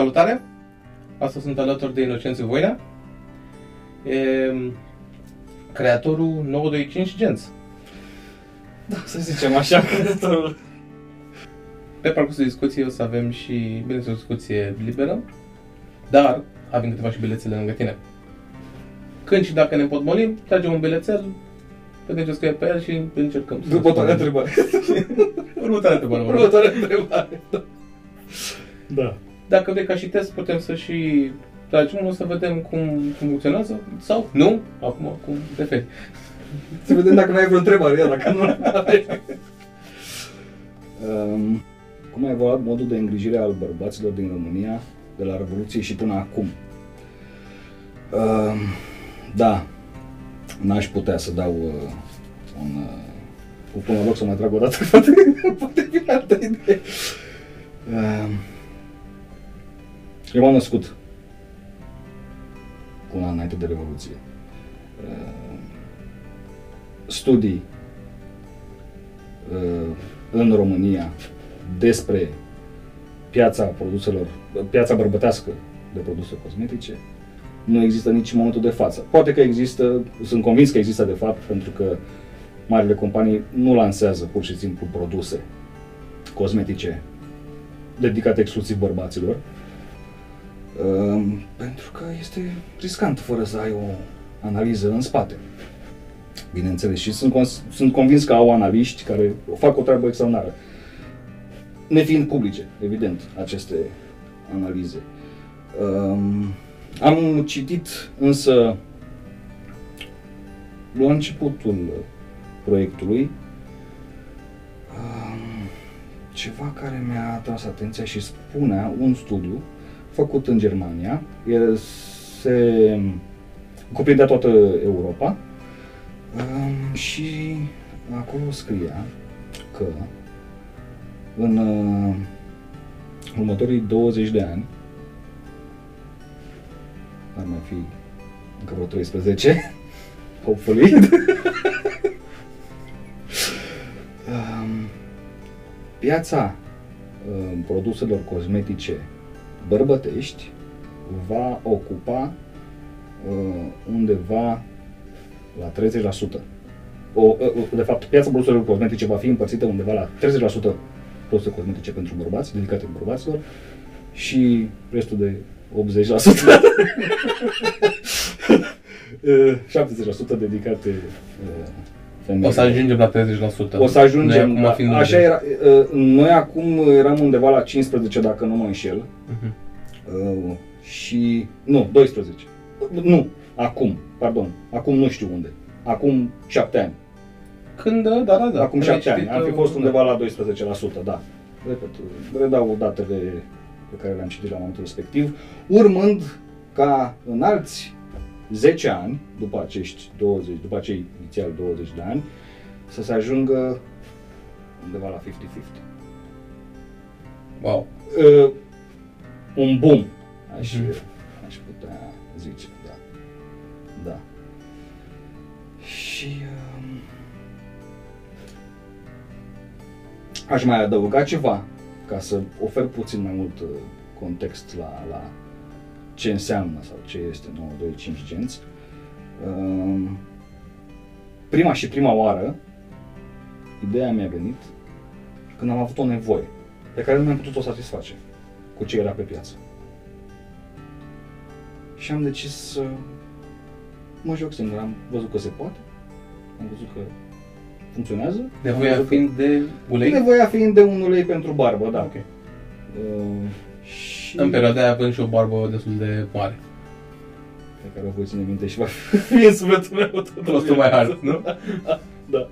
Salutare! Astăzi sunt alături de Inocențiu Voina, e, creatorul 925 Gens. Da, să zicem așa, creatorul. Pe parcursul discuției o să avem și, bineînțeles, o discuție liberă, dar avem câteva și bilețele lângă tine. Când și dacă ne împotmolim, tragem un bilețel, vedem ce scrie pe el și încercăm să Următoarea răspundem. întrebare. Următoarea întrebare. vă rog. Următoarea întrebare. Da. Da. Dacă vrei ca și test, putem să și tragem unul să vedem cum, cum funcționează sau nu, acum cum preferi. Să vedem dacă mai ai vreo întrebare, ia, dacă nu um, Cum a evoluat modul de îngrijire al bărbaților din România de la Revoluție și până acum? Um, da, n-aș putea să dau uh, un... Uh, cu mă rog să mai trag o dată, poate, poate vine altă idee. Um, eu m-am născut cu un an înainte de Revoluție. Uh, studii uh, în România despre piața produselor, piața bărbătească de produse cosmetice nu există nici în momentul de față. Poate că există, sunt convins că există de fapt, pentru că marile companii nu lansează pur și simplu produse cosmetice dedicate exclusiv bărbaților, Um, pentru că este riscant fără să ai o analiză în spate. Bineînțeles, și sunt, cons- sunt convins că au analiști care fac o treabă extraordinară. Nefiind publice, evident, aceste analize. Um, am citit însă la începutul proiectului um, ceva care mi-a atras atenția și spunea un studiu făcut în Germania, el se cuprindea toată Europa. Um, și acolo scria că în uh, următorii 20 de ani, ar mai fi încă vreo 13, hopefully, um, piața uh, produselor cosmetice bărbătești va ocupa uh, undeva la 30%. O, uh, de fapt, piața produselor cosmetice va fi împărțită undeva la 30% produse cosmetice pentru bărbați, dedicate bărbaților, și restul de 80% uh, 70% dedicate uh, femeilor. O să ajungem la 30%. O să ajungem, Noi acum da, fiind așa unde? era, uh, noi acum eram undeva la 15 dacă nu mă înșel, Mhm. Uh, și... Nu, 12. Uh, Nu, acum, pardon. Acum nu știu unde. Acum 7 ani. Când, da, da, da. acum Când ai 7 ani. citit, Ar fi uh, fost da. undeva la 12%, da. Repet, redau datele pe care le-am citit la momentul respectiv, urmând ca în alți 10 ani, după acești 20, după acei inițial 20 de ani, să se ajungă undeva la 50-50. Wow. Uh, un boom, aș, Mhm. aș putea zice, da. Da. Și um, aș mai adăuga ceva, ca să ofer puțin mai mult uh, context la, la ce înseamnă sau ce este 925 Genți. Um, prima și prima oară, ideea mi-a venit când am avut o nevoie pe care nu mi-am putut o satisface cu ce era pe piață. Și am decis să mă joc singur. Am văzut că se poate, am văzut că funcționează. am Nevoia văzut că- fiind de ulei? Nevoia fiind de un ulei pentru barbă, da. Ok. Uh, și În perioada aia având și o barbă destul de mare. pe care o voi ține minte și va fi în sufletul meu tot Rostul mai hard, nu? da.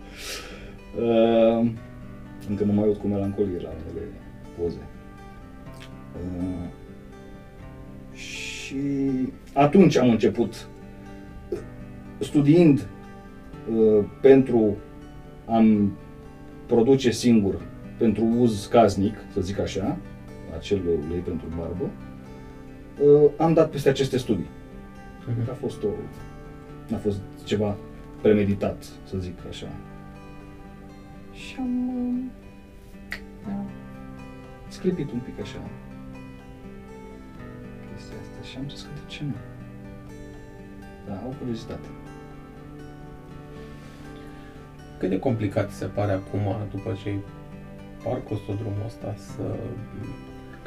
Uh, încă mă mai uit cu melancolie la unele poze. Uh, și atunci am început studiind uh, pentru a-mi produce singur, pentru uz casnic, să zic așa, acel ulei pentru barbă, uh, am dat peste aceste studii. Mhm. A fost o... a fost ceva premeditat, să zic așa. Și am... uh, am sclipit un pic așa. Și am zis că de ce nu? Da, au curiozitate. Cât de complicat se pare acum, după ce ai parcurs tot drumul ăsta, să,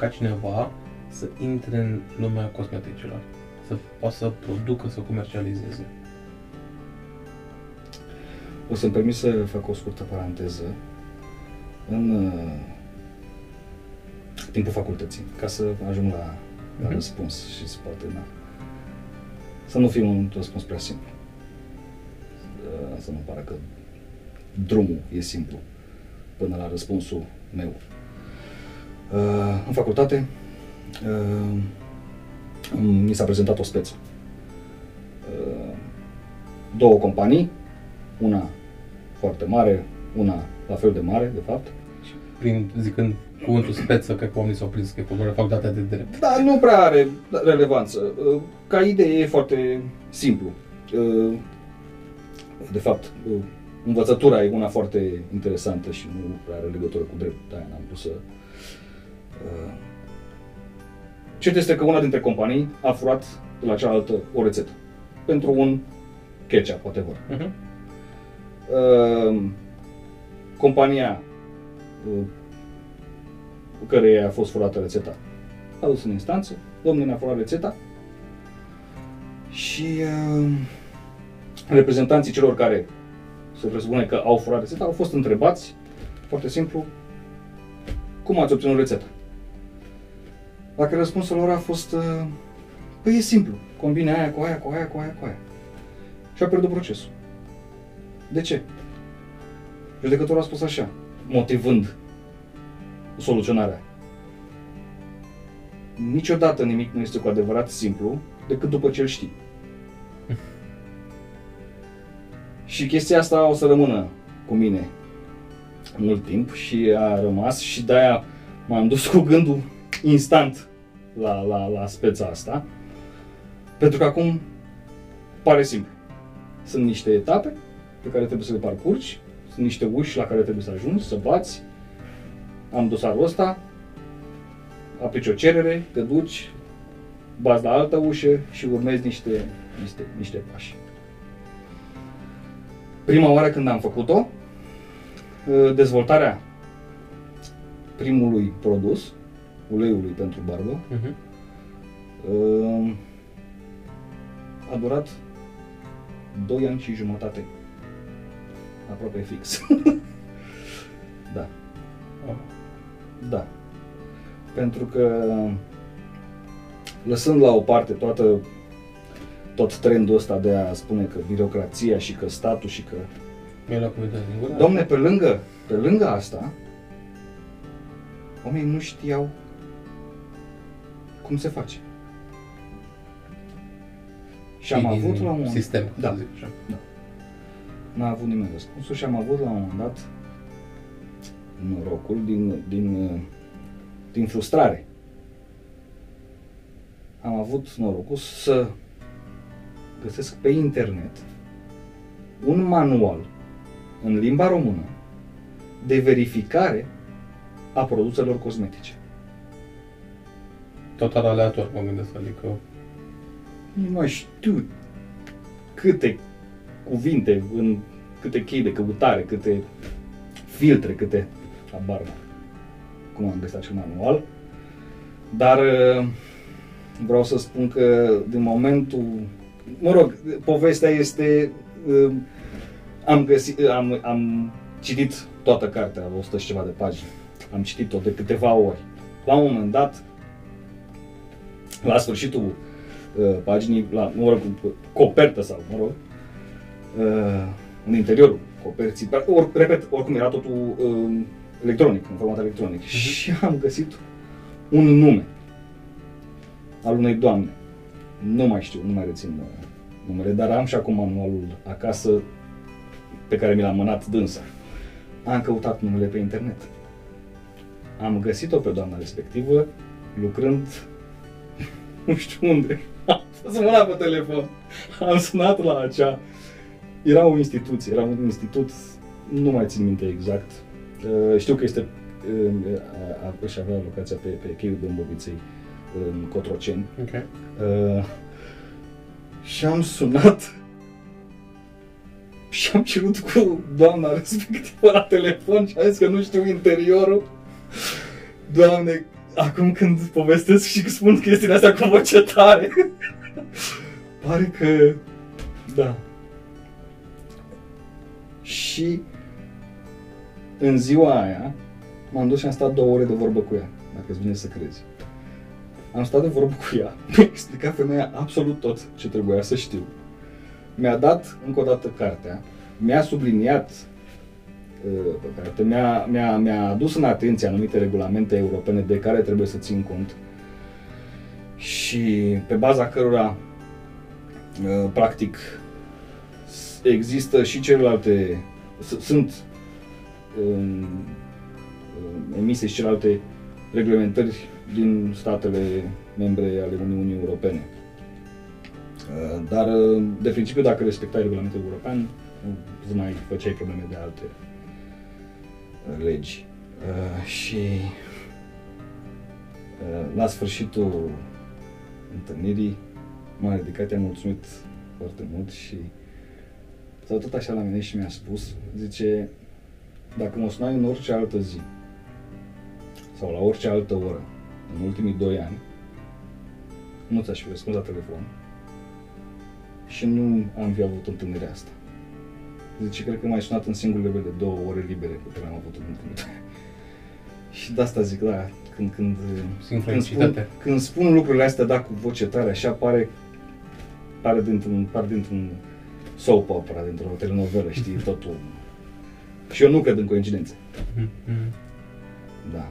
ca cineva să intre în lumea cosmeticilor, să poată să producă, să comercializeze? O să-mi permis să fac o scurtă paranteză. În uh, timpul facultății, ca să ajung la, la Mhm. răspuns și să poate, da. Să nu fie un răspuns prea simplu. Uh, Să nu pară că drumul e simplu până la răspunsul meu. Uh, În facultate uh, mi s-a prezentat o speță. Uh, Două companii, una foarte mare, una la fel de mare, de fapt. Prin, zicând cuvântul speță, cred că oamenii s-au prins că e vorba de facultatea de drept. Da, nu prea are relevanță. Uh, Ca idee e foarte simplu. Uh, De fapt, uh, învățătura e una foarte interesantă și nu prea are legătură cu drept. De-aia n-am vrut să... uh, Cert este că una dintre companii a furat de la cealaltă o rețetă. Pentru un ketchup, whatever. Uh-huh. Uh, compania uh, care a fost furată rețeta a dus în instanță, domnul ne-a furat rețeta și uh, reprezentanții celor care se presupune că au furat rețeta au fost întrebați, foarte simplu, cum ați obținut rețeta? La care răspunsul lor a fost, uh, păi e simplu, combine aia cu aia, cu aia, cu aia, cu aia. Și a pierdut procesul. De ce? Judecătorul a spus așa, motivând soluționarea. Niciodată nimic nu este cu adevărat simplu decât după ce îl știi. și chestia asta o să rămână cu mine mult timp și a rămas și de-aia m-am dus cu gândul instant la, la, la speța asta. Pentru că acum pare simplu. Sunt niște etape pe care trebuie să le parcurgi, sunt niște uși la care trebuie să ajungi, să bați. Am dosarul ăsta, aplici o cerere, te duci, bați la altă ușă și urmezi niște, niște, niște pași. Prima oară când am făcut-o, dezvoltarea primului produs, uleiului pentru barbă, Uh-huh. a durat 2 ani și jumătate. Aproape fix. da. Oh. Da. Pentru că lăsând la o parte toată tot trendul ăsta de a spune că birocrația și că statul și că... Mi-ai luat cuvântul din gură? Domne, pe lângă, pe lângă asta, oamenii nu știau cum se face. Și am din avut la un moment Sistem, Da. să zic așa. n-a avut nimeni răspunsul și am avut la un moment dat norocul din, din, uh, din frustrare. Am avut norocul să găsesc pe internet un manual în limba română de verificare a produselor cosmetice. Total aleator, mă gândesc, adică... Nu mai știu câte cuvinte, în câte chei de căutare, câte filtre, câte habar n-am cum am găsit acel manual. Dar uh, vreau să spun că din momentul, mă rog, povestea este, uh, am găsit, am, am citit toată cartea, 100 și ceva de pagini. Am citit-o de câteva ori. La un moment dat, la sfârșitul uh, paginii, la, mă rog, copertă sau, mă rog, uh, în interiorul coperții, or, repet, oricum era totul uh, electronic, în format electronic. Și am găsit un nume al unei doamne. Nu mai știu, nu mai rețin uh, numele, dar am și acum manualul acasă pe care mi l-a mânat dânsa. Am căutat numele pe internet. Am găsit-o pe doamna respectivă lucrând nu știu unde. Am sunat pe telefon. Am sunat la acea... Era o instituție, era un institut, nu mai țin minte exact. Uh, Știu că este, uh, a- a- își avea locația pe, pe cheiul Dâmboviței, în Cotroceni. Ok. Uh, și am sunat și am cerut cu doamna respectivă la telefon și am zis că nu știu interiorul. Doamne, acum când povestesc și spun chestiile astea cu voce tare, pare că... Da. Și în ziua aia m-am dus și am stat două ore de vorbă cu ea, dacă îți vine să crezi. Am stat de vorbă cu ea, mi-a explicat femeia absolut tot ce trebuia să știu. Mi-a dat încă o dată cartea, mi-a subliniat uh, pe carte, mi-a, mi-a, mi-a adus în atenție anumite regulamente europene de care trebuie să țin cont și pe baza cărora uh, practic s- există și celelalte s- sunt um, um, emise și celelalte reglementări din statele membre ale Uniunii Europene. Uh, Dar, uh, de principiu, dacă respectai regulamentul european, nu îți mai făceai probleme de alte uh, legi. Uh, Și uh, la sfârșitul întâlnirii m-a ridicat, i-am mulțumit foarte mult și s-a tot așa la mine și mi-a spus, zice, dacă mă sunai în orice altă zi sau la orice altă oră în ultimii doi ani, nu ți-aș fi răspuns la telefon și nu am fi avut întâlnirea asta. Zice, cred că m-ai sunat în singurele de două ore libere pe care le-am avut în întâlnirea. și de asta zic, da, când, când, Simt când, spun, felicitate. când spun lucrurile astea, da, cu voce tare, așa pare, pare dintr-un, pare dintr-un soap opera, dintr-o telenovelă, știi, totul. Și eu nu cred în coincidențe. Mhm. Da.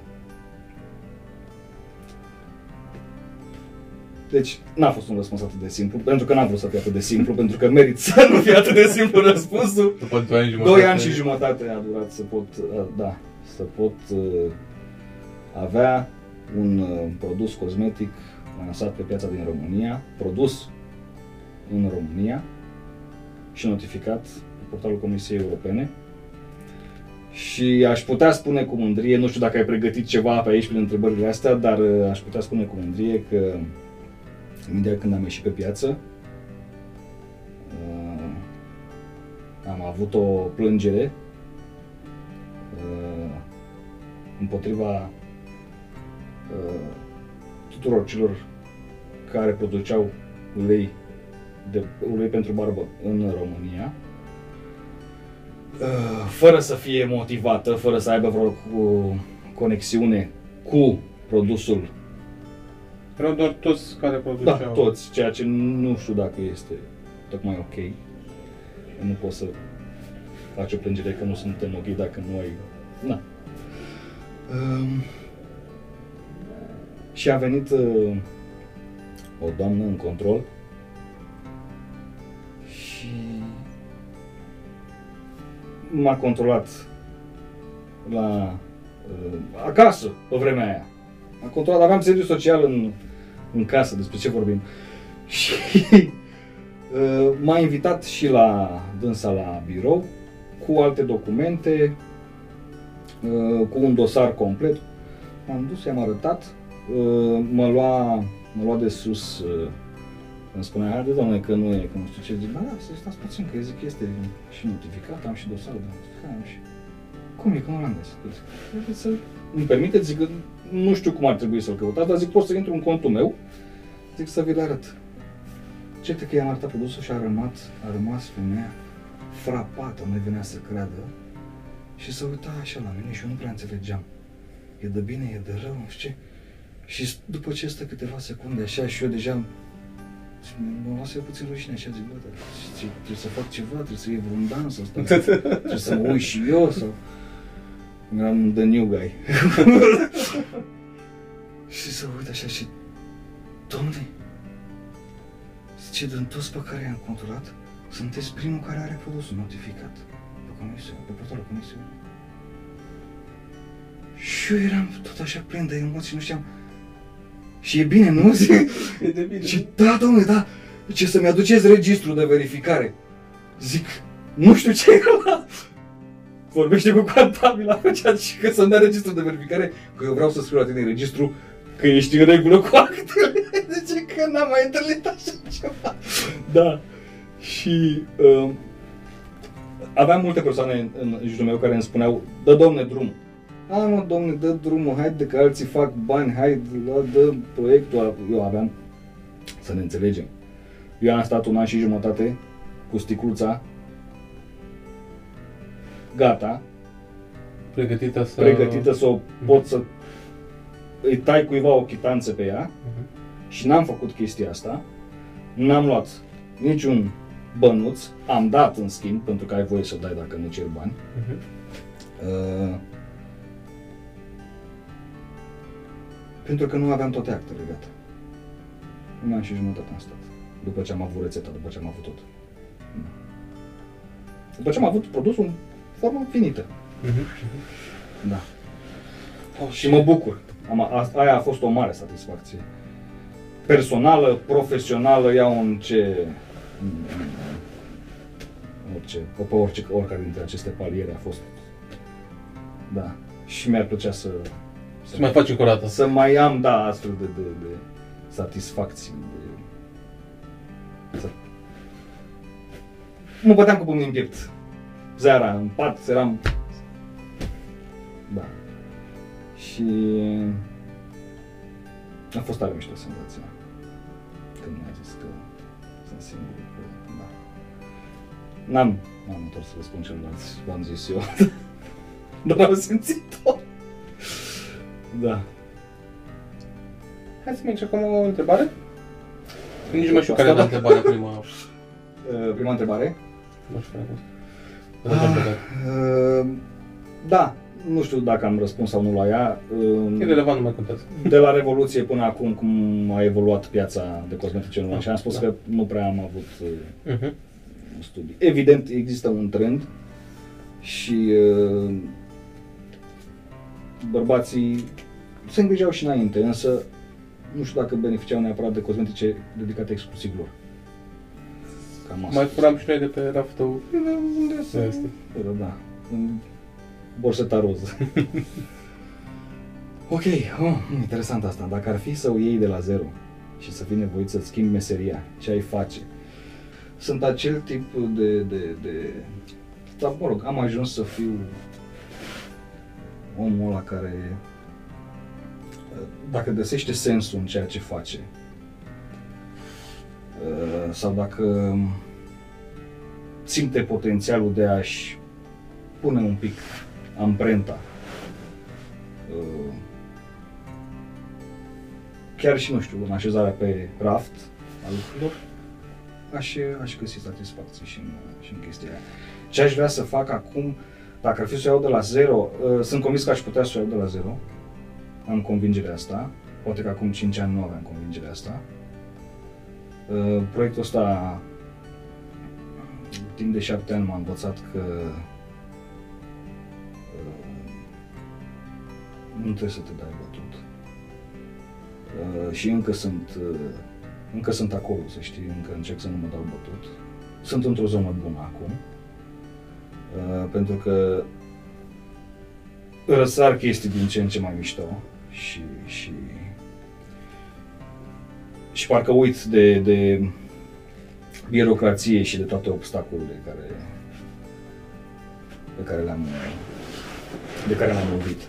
Deci, n-a fost un răspuns atât de simplu, pentru că n-am vrut să fie atât de simplu, pentru că merit să nu fie atât de simplu răspunsul. După 2 ani jumătate. Doi ani și jumătate a durat să pot, uh, da, să pot uh, avea un uh, produs cosmetic lansat pe piața din România, produs în România și notificat pe portalul Comisiei Europene. Și aș putea spune cu mândrie, nu știu dacă ai pregătit ceva pe aici prin întrebările astea, dar uh, aș putea spune cu mândrie că imediat când am ieșit pe piață, uh, am avut o plângere uh, împotriva uh, tuturor celor care produceau ulei, de, ulei pentru barbă în România, uh, fără să fie motivată, fără să aibă vreo cu, conexiune cu produsul Erau doar toți care da, produceau. toți, ceea ce nu știu dacă este tocmai ok. Nu poți să faci o plângere că nu suntem ok dacă nu ai... Na. Um, și a venit uh, o doamnă în control și m-a controlat la uh, acasă pe vremea aia. M-a controlat, aveam serviciu social în, în casă, despre ce vorbim. Și uh, m-a invitat și la dânsa la birou cu alte documente, uh, cu un dosar complet. M-am dus, i-am arătat, uh, mă lua, mă lua de sus, uh, îmi spunea, haide doamne că nu e, că nu știu ce, zic, ba da, să stați puțin, că eu zic, este și notificat, am și dosarul de notificare, am și... Cum e, că nu l-am găsit? Zic, "Haideți să îmi permiteți, zic, că nu știu cum ar trebui să-l căutați, dar zic, pot să intru în contul meu, zic să vi-l arăt. Ce că i-am arătat produsul și a rămas, a rămas femeia frapată, nu venea să creadă și să uita așa la mine și eu nu prea înțelegeam. E de bine, e de rău, nu știu ce. Și după ce stă câteva secunde așa și eu deja și mă lasă eu puțin rușine așa, zic, bă, dar ce- trebuie să fac ceva, trebuie să iei vreun dan sau stau, trebuie să mă uit și eu sau... Eram the new guy. și să uit așa și... Domne, zice, din toți pe care i-am controlat, sunteți primul care are produsul notificat pe comisie, pe portalul comisiei. Și eu eram tot așa plin de emoții, nu știam. Și e bine, nu? E de bine. Și da, domnule, da, ce să-mi aduceți registrul de verificare. Zic, nu știu ce e ăla. Vorbește cu contabila făcea și că să-mi dea registrul de verificare, că eu vreau să scriu la tine în registru că ești în regulă cu acte. proiectele. Zice că n-am mai întâlnit așa ceva. Da. Și uh, aveam multe persoane în, în jurul meu care îmi spuneau, dă domne drumul. A, mă, domne, dă drumul, haide că alții fac bani, hai, dă, dă proiectul. Eu aveam, să ne înțelegem. Eu am stat un an și jumătate cu sticluța, gata, Pregătită să... pregătită să o pot să îi tai cuiva o chitanță pe ea Mhm. și n-am făcut chestia asta. N-am luat niciun bănuț, am dat în schimb, pentru că ai voie să dai dacă nu cer bani. Mhm. Uh, pentru că nu aveam toate actele gata. Un an și jumătate am stat. După ce am avut rețeta, după ce am avut tot. Da. După ce am avut produsul în formă finită. Mhm. Da. Și mă bucur. Am, a, aia a fost o mare satisfacție. Personală, profesională, iau în ce... În, în, în orice, pe orice, oricare dintre aceste paliere a fost. Da. Și mi-ar plăcea să... Să, Să mai faci încă o dată. să mai am, da, astfel de, de, de satisfacții. De, să... Mă băteam cu pumnii în piept. Seara, în pat, eram... Da. Și... A fost tare mișto senzația. Când mi-a zis că sunt singur. Că, da. N-am, n-am întors să vă spun celorlalți, v-am zis eu. Dar am simțit-o. Da. Hai să mai încercăm o întrebare. Nici nu mai știu care Asta era da. întrebarea prima. Uh, Prima întrebare. Nu știu care a fost. Dar am plecat. Uh, Da, nu știu dacă am răspuns sau nu la ea. Uh, E relevant, nu mai contează. De la Revoluție până acum, cum a evoluat piața de cosmetice în România. Și am spus Da. că nu prea am avut uh, Mhm. studii. Evident, există un trend și uh, bărbații se îngrijeau și înainte, însă nu știu dacă beneficiau neapărat de cosmetice dedicate exclusiv lor. Cam asta. Mai furam și noi de pe raftul. Unde se... Este. Ură, da. În borseta roz. ok, oh, interesant asta. Dacă ar fi să o iei de la zero și să fii nevoit să-ți schimbi meseria, ce ai face? Sunt acel tip de... de, de... Dar, mă rog, am ajuns să fiu omul ăla care dacă găsește sensul în ceea ce face sau dacă simte potențialul de a-și pune un pic amprenta. Uh, Chiar și, nu știu, în așezarea pe raft al lucrurilor, aș, aș găsi satisfacție și în, și în chestia aia. Ce aș vrea să fac acum, dacă ar fi să o iau de la zero, uh, sunt convins că aș putea să o iau de la zero. Am convingerea asta. Poate că acum 5 ani nu aveam convingerea asta. Uh, Proiectul ăsta timp de șapte ani m-a învățat că uh, nu trebuie să te dai bătut. Uh, și încă sunt, uh, încă sunt acolo, să știi, încă încerc să nu mă dau bătut. Sunt într-o zonă bună acum, uh, pentru că răsar chestii din ce în ce mai mișto și, și, și parcă uit de, de birocrație și de toate obstacolele care, pe care le-am de care l-am lovit.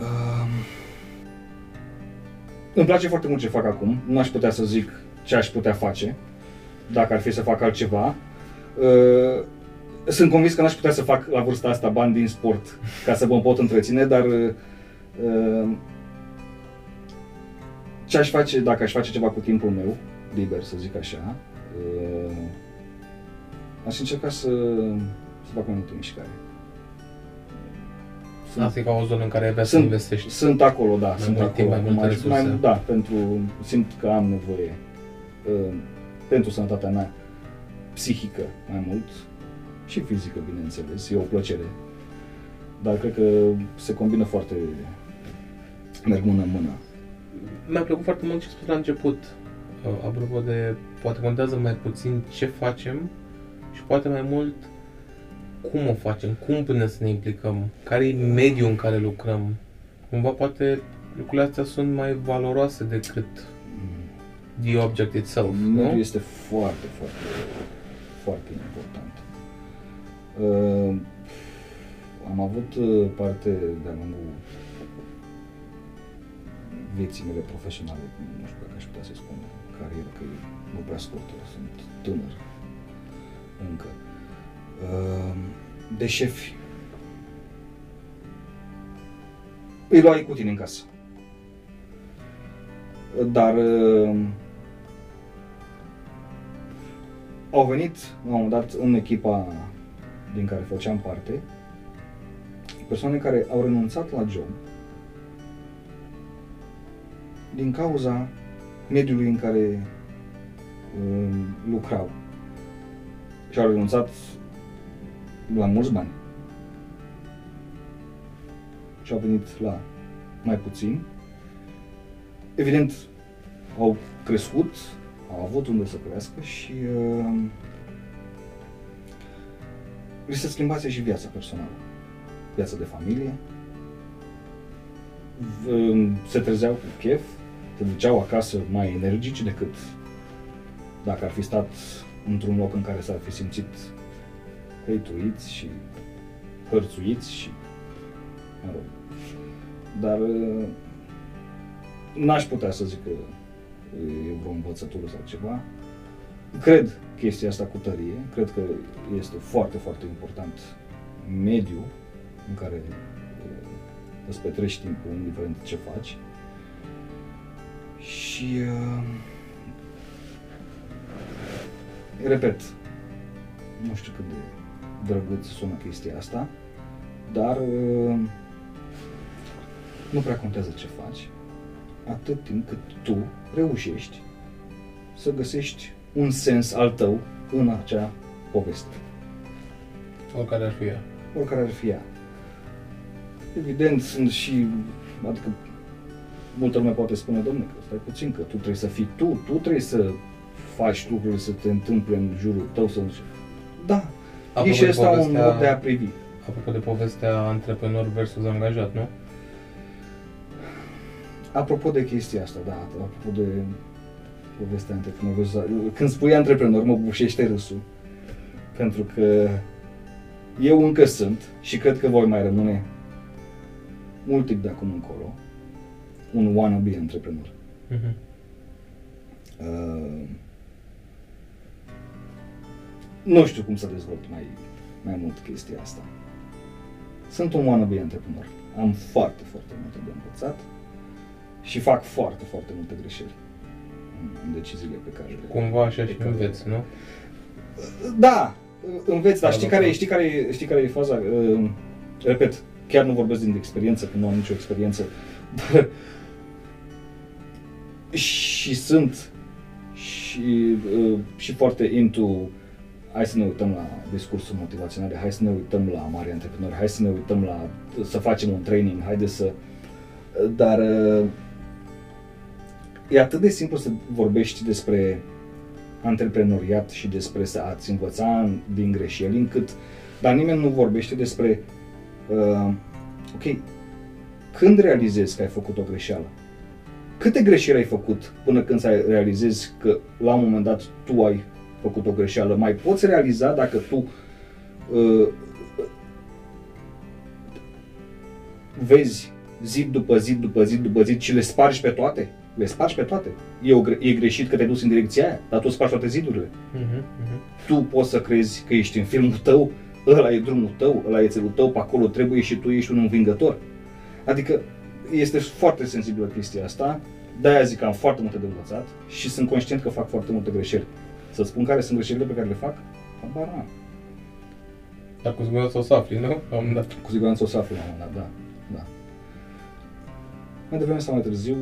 Um, îmi place foarte mult ce fac acum. Nu aș putea să zic ce aș putea face dacă ar fi să fac altceva. Uh, sunt convins că n-aș putea să fac la vârsta asta bani din sport ca să mă pot întreține, dar uh, ce aș face dacă aș face ceva cu timpul meu, liber să zic așa, uh, aș încerca să, să fac mai multă mișcare. Asta e ca o zonă în care vrea să Sunt- investești. Sunt acolo, da, Mai sunt mult acolo. timp, mai acum. multe Aș- resurse. da, pentru, simt că am nevoie uh, pentru sănătatea mea psihică mai mult și fizică, bineînțeles, e o plăcere. Dar cred că se combină foarte, merg mână în mână. Mi-a plăcut foarte mult ce spus la început. Uh, Apropo de, poate contează mai puțin ce facem și poate mai mult cum o facem, cum putem să ne implicăm, care e mediul în care lucrăm. Cumva poate lucrurile astea sunt mai valoroase decât the object itself, Mediul nu? este foarte, foarte, foarte important. Uh, am avut uh, parte de-a lungul vieții mele profesionale, nu știu dacă aș putea să spun carieră, că e nu prea scurtă, sunt tânăr încă, uh, de șefi. Îi luai cu tine în casă. Dar uh, au venit, la un moment dat, în echipa din care făceam parte, persoane care au renunțat la job din cauza mediului în care uh, lucrau. Și au renunțat la mulți bani. Și au venit la mai puțin. Evident, au crescut, au avut unde să crească și uh, li se schimbase și viața personală, viața de familie. V- Se trezeau cu chef, se duceau acasă mai energici decât dacă ar fi stat într-un loc în care s-ar fi simțit hăituiți și hărțuiți și, mă rog, dar uh, n-aș putea să zic că e vreo învățătură sau ceva. Cred chestia asta cu tărie, cred că este foarte, foarte important mediul în care uh, îți petreci timpul, indiferent ce faci. Și, uh, repet, nu știu cât de drăguț sună chestia asta, dar uh, nu prea contează ce faci, atât timp cât tu reușești să găsești un sens al tău în acea poveste, Oricare ar fi ea. oricare ar fi ea. Evident, sunt și, adică multă lume poate spune, domnule, că stai puțin, că tu trebuie să fii tu, tu trebuie să faci lucrurile să te întâmple în jurul tău, să Da, Apropo e și de asta un povestea- mod de a privi. Apropo de povestea antreprenor versus angajat, nu? Apropo de chestia asta, da, apropo de povestea antreprenor, când spui antreprenor mă bușește râsul, pentru că eu încă sunt și cred că voi mai rămâne mult timp de acum încolo un wannabe antreprenor. Mhm. Uh, nu știu cum să dezvolt mai, mai mult chestia asta. Sunt un wannabe antreprenor. Am foarte, foarte multe de învățat și fac foarte, foarte multe greșeli în, în deciziile pe care le Cumva așa pe și care- înveți, nu? Da, înveți, dar Da, știi da, care, da. știi, care, știi care e faza? Uh, Repet, chiar nu vorbesc din experiență, că nu am nicio experiență, dar și sunt și, uh, și foarte into hai să ne uităm la discursuri motivaționale, hai să ne uităm la mari antreprenori, hai să ne uităm la să facem un training, haide să dar uh, e atât de simplu să vorbești despre antreprenoriat și despre să ați învăța din greșeli, încât, dar nimeni nu vorbește despre, uh, ok, când realizezi că ai făcut o greșeală? Câte greșeli ai făcut până când să realizezi că la un moment dat tu ai făcut o greșeală? Mai poți realiza dacă tu uh, vezi zi după zi după zi după zi și le spargi pe toate? Le spargi pe toate. E, o, gre- e greșit că te-ai dus în direcția aia, dar tu spargi toate zidurile Mhm, mhm. tu poți să crezi că ești în filmul tău, ăla e drumul tău, ăla e țelul tău, pe acolo trebuie și tu ești un învingător. Adică este foarte sensibilă chestia asta, de-aia zic că am foarte multe de învățat și sunt conștient că fac foarte multe greșeli. Să spun care sunt greșelile pe care le fac? Habar n-am. Dar cu siguranță o să afli, nu? La un moment dat. Cu siguranță o să aflu la un moment dat, da. da. Mai devreme sau mai târziu,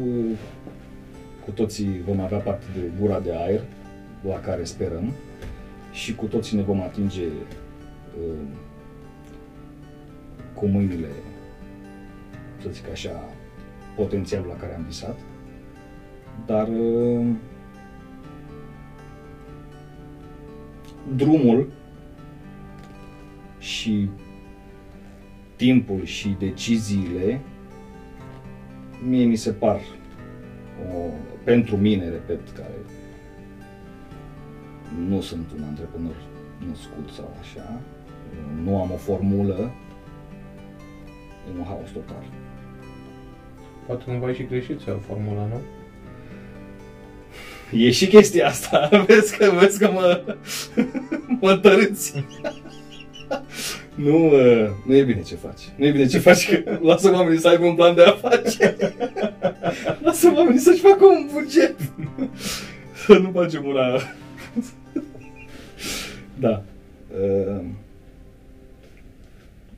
cu toții vom avea parte de gura de aer la care sperăm și cu toții ne vom atinge uh, cu mâinile, să zic așa, potențialul la care am visat. Dar uh, drumul și timpul și deciziile mie mi se par, o, pentru mine, repet, care nu sunt un antreprenor născut sau așa, nu am o formulă, e un haos total. Poate cumva ai și greșit să formula, nu? E și chestia asta, vezi că, vezi că mă, mă tărâți. Nu, uh, nu e bine ce faci. Nu e bine ce faci, că lasă oamenii să aibă un plan de afaceri. Lasă oamenii să-și facă un buget. Să nu facem una... Da. Uh,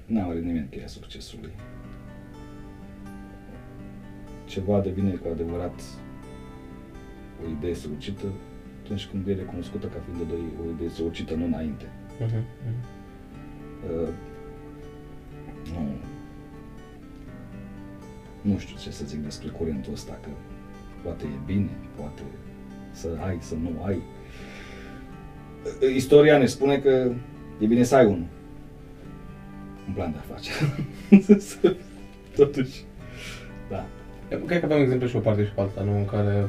N-am are nimeni cheia succesului. Ceva devine cu adevărat o idee strălucită atunci când e recunoscută ca fiind o, o idee strălucită, nu înainte. Uh-huh. Uh, nu, nu știu ce să zic despre curentul ăsta, că poate e bine, poate să ai, să nu ai. Uh, Istoria ne spune că e bine să ai unul. Un plan de afaceri. Totuși, da. Cred că avem exemplu și o parte și pe alta, nu? În care,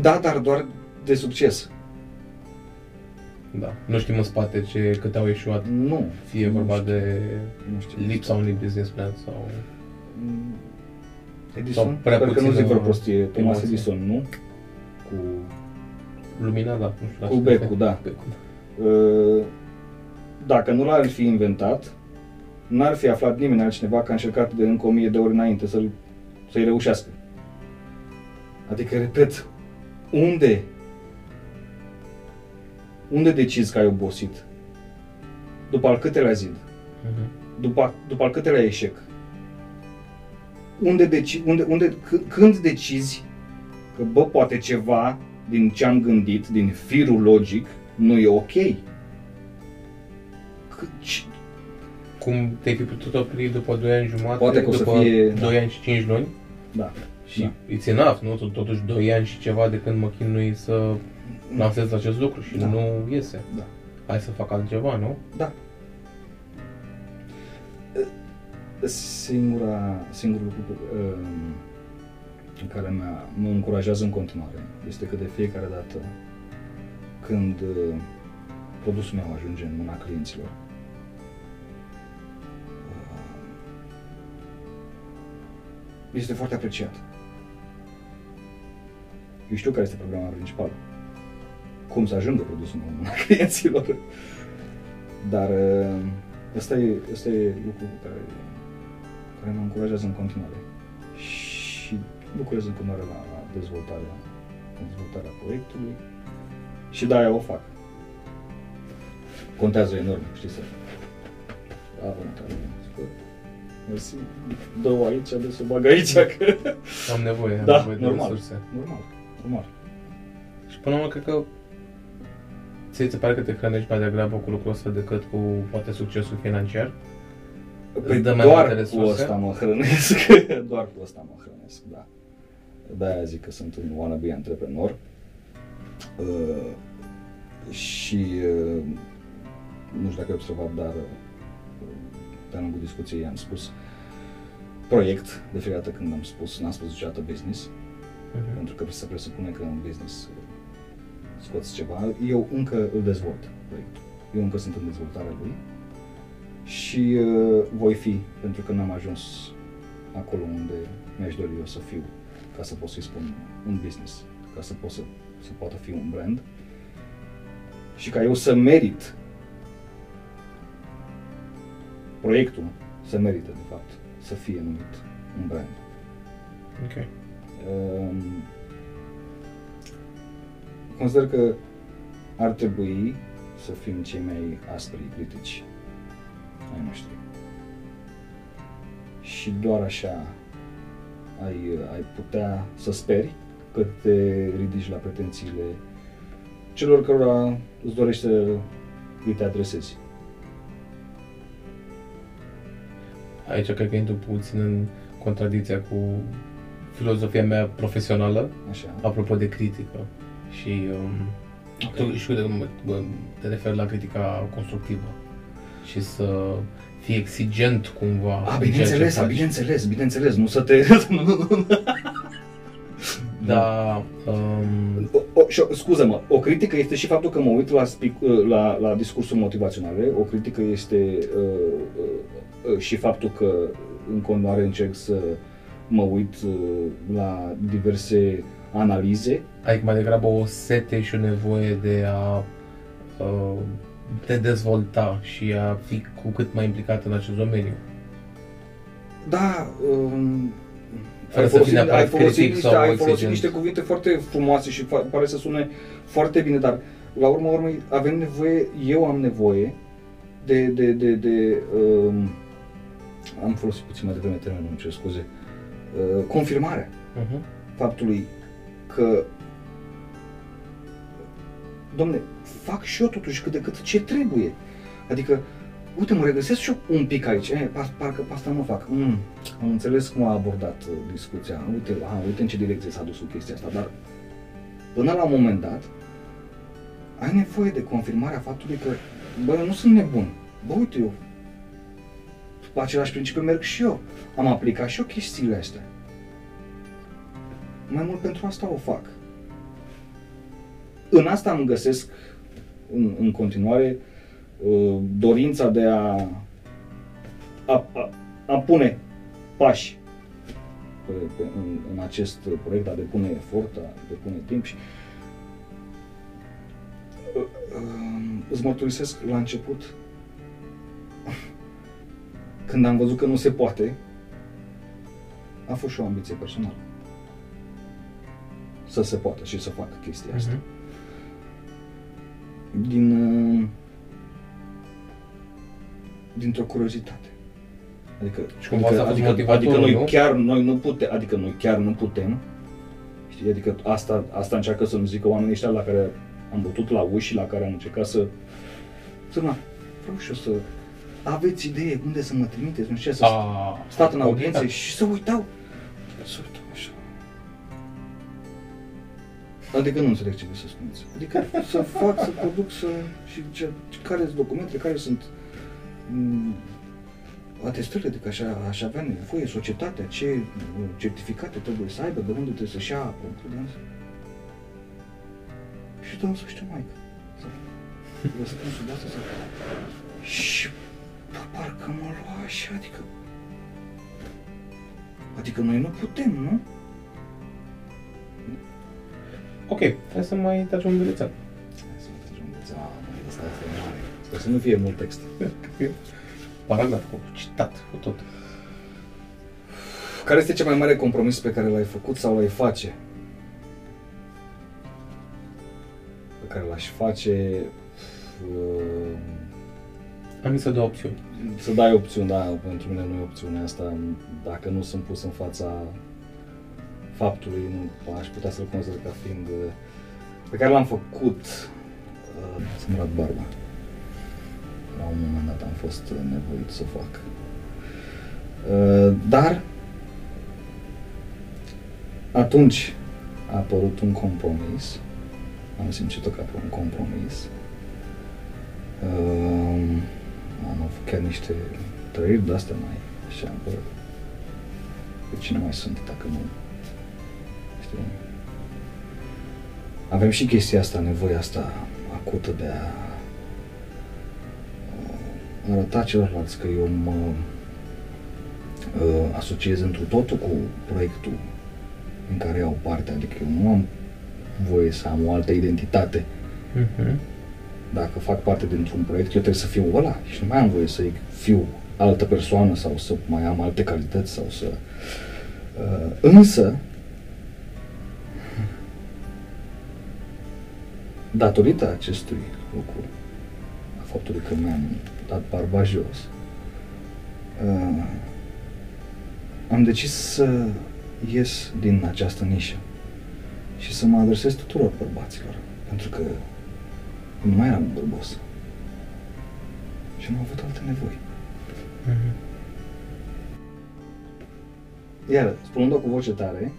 Da, dar doar de succes. da, nu știm în spate ce, câte au ieșuat. Nu. Fie Nu vorba știu. de Nu știu. lipsa unui business plan sau... Mm, Sau Edison? prea Sper că nu puțină zic vreo prostie. Thomas emoție. Edison, nu? Cu Lumina, da, nu știu. Cu așa becul, este. da. Becul. Uh, dacă nu l-ar fi inventat, n-ar fi aflat nimeni altcineva că a încercat de încă o mie de ori înainte să-l, să-i reușească. Adică, repet, unde? Unde decizi că ai obosit? După al câtelea zid? Mhm. După, după al câtelea eșec? Unde, deci, unde, unde, c- când decizi că, bă, poate ceva din ce am gândit, din firul logic, nu e ok? C- ce- Cum te-ai fi putut opri după 2 ani jumate, Poate că o să după fie- 2 da. ani și 5 luni? Da. Și Da. it's enough, nu? Tot- Totuși 2 ani și ceva de când mă chinui să lansez acest lucru și Da. nu iese. Da. Hai să fac altceva, nu? Da. Singura, singurul lucru um, care mă, mă încurajează în continuare este că de fiecare dată când uh, produsul meu ajunge în mâna clienților, este foarte apreciat. Eu știu care este problema principală. Cum să ajungă produsul meu în mâna clienților. Dar uh, ăsta e, ăsta e lucru care, care mă încurajează în continuare. Și lucrez în continuare la, la dezvoltarea, la dezvoltarea proiectului și de-aia o fac. Contează enorm, știi să... Bravo, Natalia. Mersi. Dă-o aici, de să o bag aici, că... Am nevoie, am Da, nevoie de normal. resurse. Normal, normal. Și până la urmă, cred că ți se pare că te hrănești mai degrabă cu lucrul ăsta decât cu poate succesul financiar? Păi dă mai doar multe cu resurse? ăsta mă hrănesc, doar cu ăsta mă hrănesc, da. De-aia zic că sunt un wannabe antreprenor. Uh, și uh, nu știu dacă ai observat, dar uh, de-a lungul discuției i-am spus proiect, de fiecare dată când am spus, n-am spus niciodată business, Mhm. pentru că se presupune că în business uh, scoți ceva. Eu încă îl dezvolt proiectul. Eu încă sunt în dezvoltarea lui și uh, voi fi, pentru că n-am ajuns acolo unde mi-aș dori eu să fiu, ca să pot să-i spun un business, ca să pot să, să poată fi un brand și ca eu să merit proiectul să merită, de fapt, să fie numit un brand. Ok. Um, consider că ar trebui să fim cei mai aspri critici ai noștri. Și doar așa ai, ai putea să speri că te ridici la pretențiile celor cărora îți dorești să îi te adresezi. Aici cred că intru puțin în contradicția cu filozofia mea profesională, Așa. apropo de critică. Și um, tu știu de mă- mă- te referi la critica constructivă. Și să fii exigent cumva. A, în ceea ce bineînțeles, faci. bineînțeles, bineînțeles, nu să te... nu, nu, nu. Da, um, O, o, și, o- scuză-mă, o critică este și faptul că mă uit la, spic, la, la discursuri motivaționale, o critică este uh, uh, uh, și faptul că în continuare încerc să mă uit uh, la diverse analize. adică mai degrabă o sete și o nevoie de a uh, te dezvolta și a fi cu cât mai implicat în acest domeniu. Da, um, Fără ai să fii folosit, neapărat ai folosit, critic niște, sau ai folosit exigent. niște cuvinte foarte frumoase și fa- pare să sune foarte bine, dar la urma urmei avem nevoie, eu am nevoie de, de, de, de um, am folosit puțin mai devreme termenul, îmi cer scuze, uh, confirmarea Uh-huh. faptului că domne, fac și eu totuși cât de cât ce trebuie. Adică, uite, mă regăsesc și eu un pic aici. Eh, par, parcă pe asta nu fac. Mm, am înțeles cum a abordat uh, discuția. Uite, a, uite în ce direcție s-a dus cu chestia asta. Dar până la un moment dat, ai nevoie de confirmarea faptului că, bă, eu nu sunt nebun. Bă, uite, eu pe același principiu merg și eu. Am aplicat și eu chestiile astea. Mai mult pentru asta o fac. În asta îmi găsesc în, în continuare uh, dorința de a, a, a, a pune pași pe, pe, în, în acest proiect, a depune efort, a depune timp și uh, uh, îți mărturisesc la început când am văzut că nu se poate a fost și o ambiție personală să se poată și să facă chestia asta. Uh-huh. Din, uh, dintr-o curiozitate. Adică, Și cumva asta a fost motivatorul, adică noi nu? chiar noi nu putem, adică noi chiar nu putem. Știi, adică asta, asta încearcă să-mi zică oamenii ăștia la care am bătut la uși și la care am încercat să să mă, vreau și eu să aveți idee unde să mă trimiteți, nu știu ce, să A, stat în ok, audiențe da. și să uitau. Să uitau așa. Adică nu înțeleg ce vreți să spuneți. Adică să fac, să produc, să... și ce, care sunt documentele, care sunt m, atestările de că așa, aș avea nevoie, societatea, ce m, certificate trebuie să aibă, de unde trebuie să-și ia concludență. Și domnul să știu, maică. Să răspunsul de asta să... Și bă, parcă mă lua așa, adică... Adică noi nu putem, nu? Ok, hai să mai tragem un bilețel. Hai să facem puțin, a, măi, ăsta este mare. Sper să nu fie mult text. Paragraf, cu citat, cu tot. Care este cel mai mare compromis pe care l-ai făcut sau l-ai face? Pe care l-aș face... uh, Am zis să două opțiuni. Să dai opțiuni, da, pentru mine nu e opțiunea asta. Dacă nu sunt pus în fața faptului, nu aș putea să-l consider ca fiind... uh, Pe care l-am făcut, uh, să-mi rat barba. La un moment dat am fost uh, nevoit să o fac. Uh, Dar atunci a apărut un compromis. Am simțit-o ca pe un compromis. Um, am avut chiar niște trăiri de-astea mai așa, bă, pe cine mai sunt dacă nu, știi? Avem și chestia asta, nevoia asta acută de a uh, arăta celorlalți că eu mă uh, asociez întru totul cu proiectul în care iau parte, adică eu nu am voie să am o altă identitate Mhm. Dacă fac parte dintr-un proiect, eu trebuie să fiu ăla și nu mai am voie să fiu altă persoană sau să mai am alte calități sau să... Uh, însă, datorită acestui lucru, a faptului că mi-am dat barba jos, uh, am decis să ies din această nișă și să mă adresez tuturor bărbaților, pentru că nu mai eram bărbos. Și am avut alte nevoi. Mhm. Iar, spunând-o cu voce tare,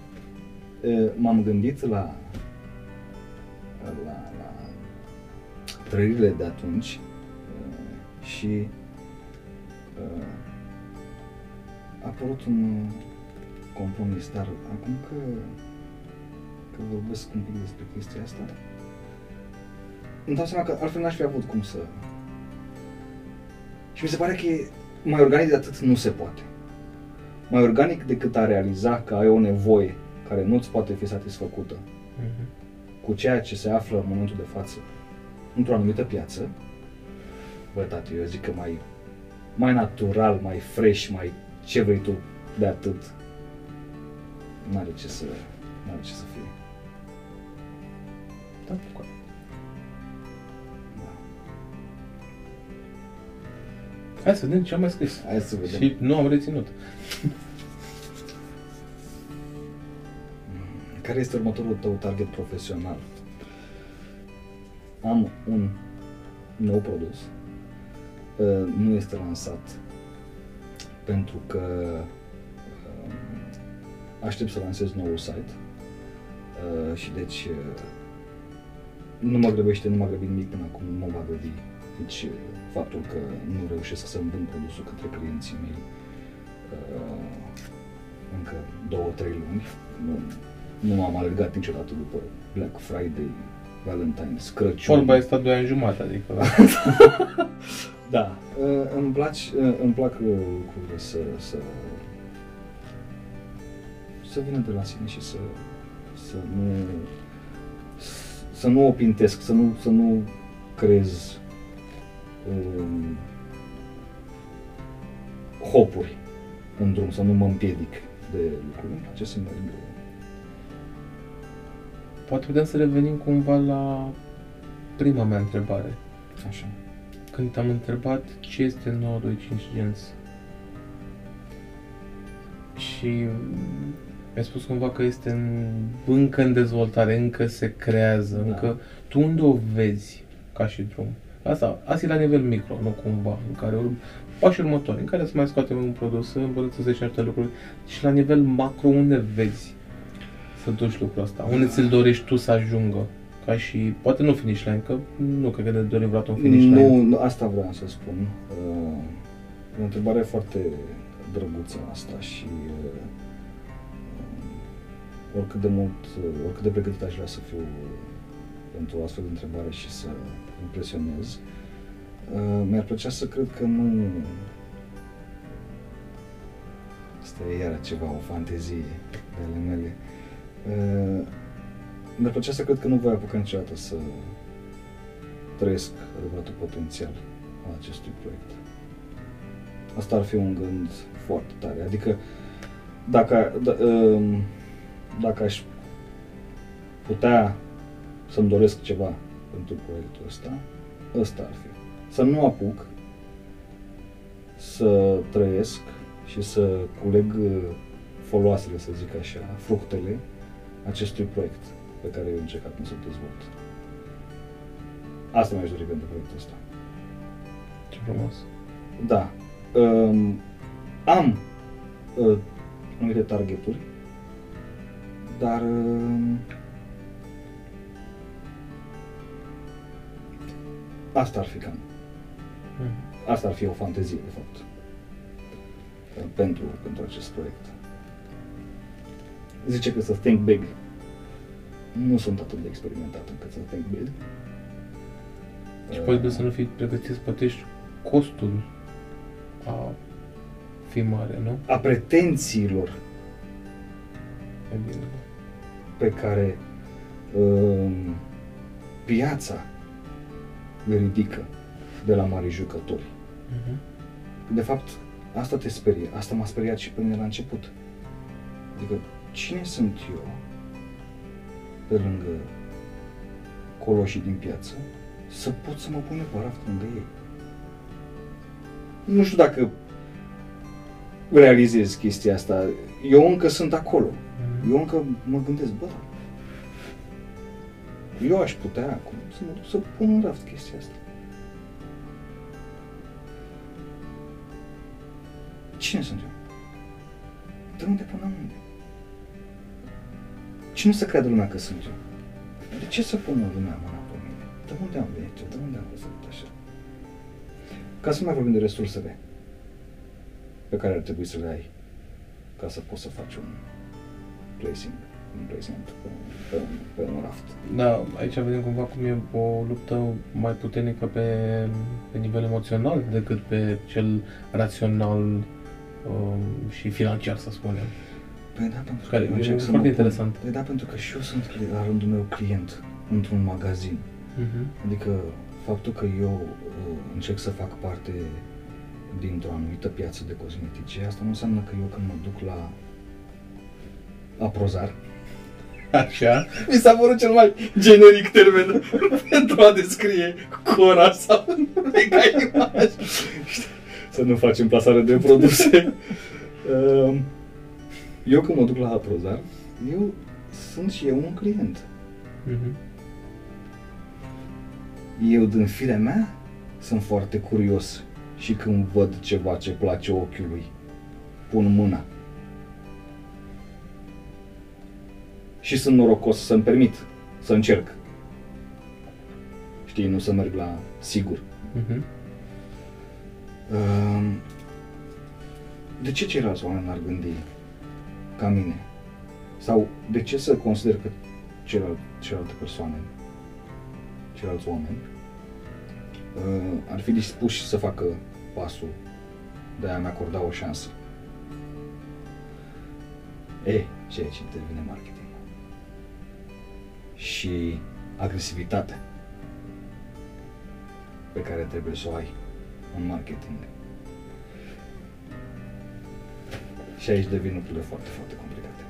e, m-am gândit la, la, la trăirile de atunci e, și e, apărut un uh, compromis, dar acum că, că vorbesc un pic despre chestia asta, îmi dau seama că altfel n-aș fi avut cum să... Și mi se pare că e mai organic de atât nu se poate. Mai organic decât a realiza că ai o nevoie care nu-ți poate fi satisfăcută Mhm. cu ceea ce se află în momentul de față într-o anumită piață, bă, tati, eu zic că mai, mai natural, mai fresh, mai ce vrei tu de atât, n-are ce să, n-are ce să fie. Da, cu- Hai să vedem ce am mai scris. Hai să vedem. Și nu am reținut. Care este următorul tău target profesional? Am un nou produs. Uh, Nu este lansat pentru că uh, aștept să lansez noul site Uh, și deci uh, nu mă grăbește, nu m-a grăbit nimic până acum, nu mă va grăbi nici uh, faptul că nu reușesc să-mi vând produsul către clienții mei uh, încă două, trei luni. Nu, nu m-am alergat niciodată după Black Friday, Valentine's, Crăciun. Vorba este a doi ani jumate, adică... Da, uh, îmi, place, uh, îmi plac uh, lucrurile să, să, să vină de la sine și să, să nu să nu o pintesc, să nu, să nu creez um, hopuri în drum, să nu mă împiedic de lucruri. Îmi place să merg Poate putem să revenim cumva la prima mea întrebare. așa. Când te-am întrebat ce este 925 Gens și mm, mi-a spus cumva că este în, încă în dezvoltare, încă se creează, Da. încă tu unde o vezi ca și drum? Asta, asta e la nivel micro, nu cumva, în care urm, pașii următori, în care să mai scoatem un produs, să îmbunătățești niște lucruri și la nivel macro unde vezi să duci lucrul ăsta? Unde ți-l dorești tu să ajungă? Ca și, poate nu finish line, că nu cred că ne dorim vreodată un finish line. Nu, nu, asta vreau să spun. Uh, e o întrebare foarte drăguță asta și uh, oricât de mult, uh, oricât de pregătit aș vrea să fiu uh, pentru o astfel de întrebare și să impresionez, uh, mi-ar plăcea să cred că nu... Asta e iară ceva, o fantezie de ale mele. Uh, mi-ar plăcea să cred că nu voi apuca niciodată să trăiesc adevăratul potențial al acestui proiect. Asta ar fi un gând foarte tare. Adică, dacă, d- um, dacă aș putea să-mi doresc ceva pentru proiectul ăsta, ăsta ar fi. Să nu apuc să trăiesc și să culeg uh, foloasele, să zic așa, fructele acestui proiect pe care eu încerc acum să-l dezvolt. Asta mi-aș dori pentru proiectul ăsta. Ce frumos. Da. Um, am uh, anumite targeturi, dar um, asta ar fi cam. Mhm. Asta ar fi o fantezie, de fapt, uh, pentru, pentru acest proiect. Zice că să think big. Nu sunt atât de experimentat încât să think big. Și Uh, posibil să nu fii pregătit să plătești costul a fi mare, nu? a pretențiilor E bine. pe care um, piața le ridică de la mari jucători. Mhm. De fapt, asta te sperie. Asta m-a speriat și pe mine la început. Adică, cine sunt eu pe lângă coloșii din piață să pot să mă pun pe raft lângă ei? Nu știu dacă realizez chestia asta. Eu încă sunt acolo. Mhm. Eu încă mă gândesc, bă, eu aș putea acum să mă duc să pun în raft chestia asta. Cine sunt eu? De unde până unde? Cine să creadă lumea că sunt eu? De ce să pună lumea mâna pe mine? De unde am venit eu? De unde am văzut așa? Ca să nu mai vorbim de resursele pe care ar trebui să le ai ca să poți să faci un placing, un placement pe, pe, un, pe un raft. Da, aici vedem cumva cum e o luptă mai puternică pe, pe nivel emoțional decât pe cel rațional um, și financiar, să spunem. Păi da, pentru Care că eu e încerc să foarte mă interesant. Pun, păi da, pentru că și eu sunt cli- la rândul meu client într-un magazin. Mhm. Adică faptul că eu uh, încerc să fac parte dintr-o anumită piață de cosmetice, asta nu înseamnă că eu când mă duc la aprozar, Așa. Mi s-a părut cel mai generic termen pentru a descrie Cora sau mega imagine. să nu facem plasare de produse. Uh, eu când mă duc la aprozar, eu sunt și eu un client. Mhm. Eu, din firea mea, sunt foarte curios și când văd ceva ce place ochiului, pun mâna. Și sunt norocos să-mi permit să încerc. Știi, nu să merg la sigur. Mhm. Um, De ce ceilalți oameni ar gândi ca mine? Sau de ce să consider că celălalt, celelalte persoane, ceilalți oameni, uh, ar fi dispuși să facă pasul de a-mi acorda o șansă? E, și aici intervine marketingul. Și agresivitatea pe care trebuie să o ai în marketing. Și aici devin lucrurile foarte, foarte complicate.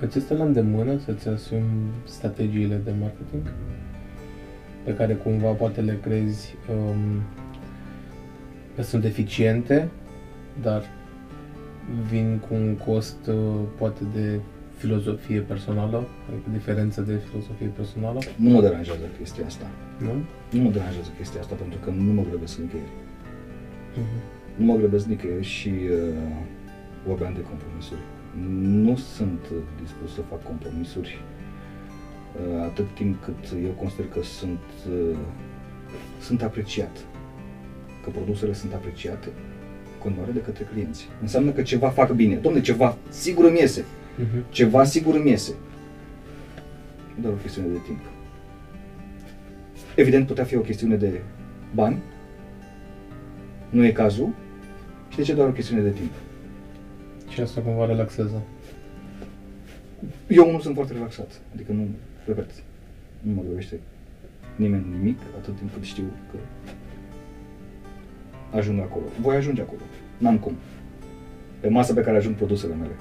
Îți este la îndemână să-ți asumi strategiile de marketing pe care cumva poate le crezi um, că sunt eficiente, dar vin cu un cost uh, poate de filozofie personală, adică diferență de filozofie personală, Nu mă deranjează chestia asta. nu? Nu mă deranjează chestia asta pentru că nu mă grăbesc nicăieri. Mhm. Nu mă grăbesc nicăieri și uh, vorbeam de compromisuri. Nu sunt uh, dispus să fac compromisuri uh, atât timp cât eu consider că sunt, uh, sunt apreciat. Că produsele sunt apreciate în continuare de către clienți. Înseamnă că ceva fac bine. Domne, ceva sigur îmi iese. Mhm. Ceva sigur îmi iese. E doar o chestiune de timp. Evident, putea fi o chestiune de bani. Nu e cazul. Și de ce doar o chestiune de timp? Și asta cumva relaxează. Eu nu sunt foarte relaxat. Adică nu, repet, nu mă grăbește nimeni nimic atât timp cât știu că ajung acolo. Voi ajunge acolo. N-am cum. Pe masa pe care ajung produsele mele.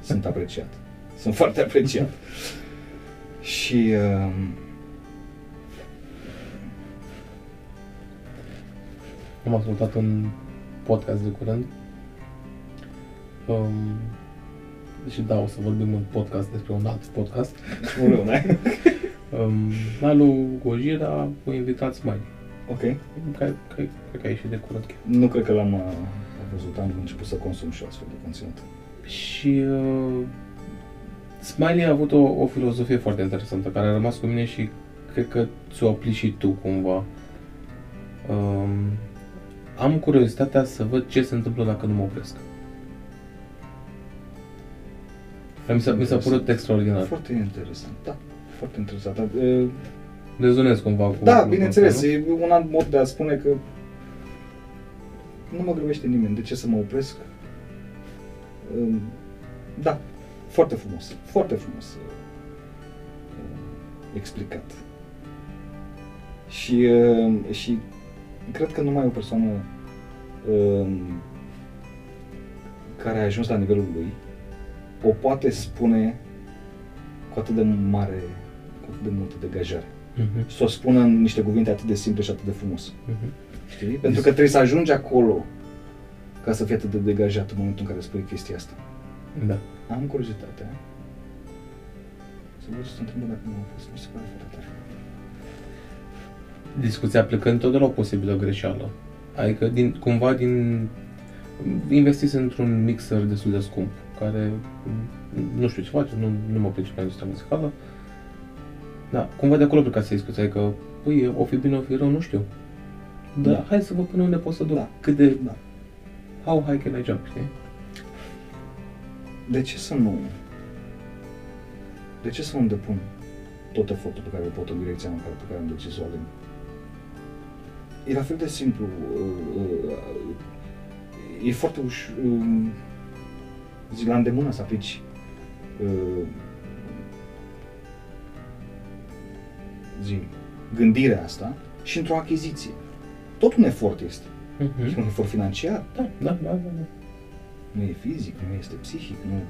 Sunt apreciat. Sunt foarte apreciat. Și uh, Am ascultat un podcast de curând. Um, și da, o să vorbim în podcast despre un alt podcast. nu rău, n-ai? Um, la lui Gojira o invitat Smiley. Ok. Care, care, cred că a ieșit de curând chiar. Nu cred că l-am uh, văzut, am început să consum și astfel de conținut. Și uh, Smiley a avut o, o filozofie foarte interesantă care a rămas cu mine și cred că ți-o aplici și tu cumva. Um, am curiozitatea să văd ce se întâmplă dacă nu mă opresc. Mi s-a, mi s-a părut extraordinar. Foarte interesant, da. Foarte interesant. Dar, uh, Rezonez cumva cu... Da, cu bineînțeles, asta, nu? e un alt mod de a spune că nu mă grăbește nimeni. De ce să mă opresc? Um, Da, foarte frumos. Foarte frumos uh, explicat. Și, uh, și cred că numai o persoană um, care a ajuns la nivelul lui o poate spune cu atât de mare, cu atât de multă degajare Mhm, să o spună în niște cuvinte atât de simple și atât de frumos. mhm. Știi? Pentru că trebuie să ajungi acolo ca să fii atât de degajat în momentul în care spui chestia asta. Da. Am curiozitate. Să văd ce se întâmplă dacă nu am fost. Mi se pare foarte tare. discuția plecând tot de la o posibilă greșeală. Adică din, cumva din investiți într-un mixer destul de scump, care m, nu știu ce face, nu, nu mă pricep la industria muzicală. Da, cumva de acolo plecați să discuția, adică, păi, o fi bine, o fi rău, nu știu. Dar Da. hai să vă pun unde pot să duc, Da. cât de, Da. How high can I jump, știi? de ce să nu de ce să nu depun tot efortul pe care îl pot în direcția în care, pe care am decis să o aleg? E la fel de simplu. uh, uh, E foarte ușor, zi, la îndemână să aplici uh, zi, gândirea asta și într-o achiziție. Tot un efort este. E Mhm. un efort financiar, Da, da, da, da. da. nu e fizic, nu este psihic, nu.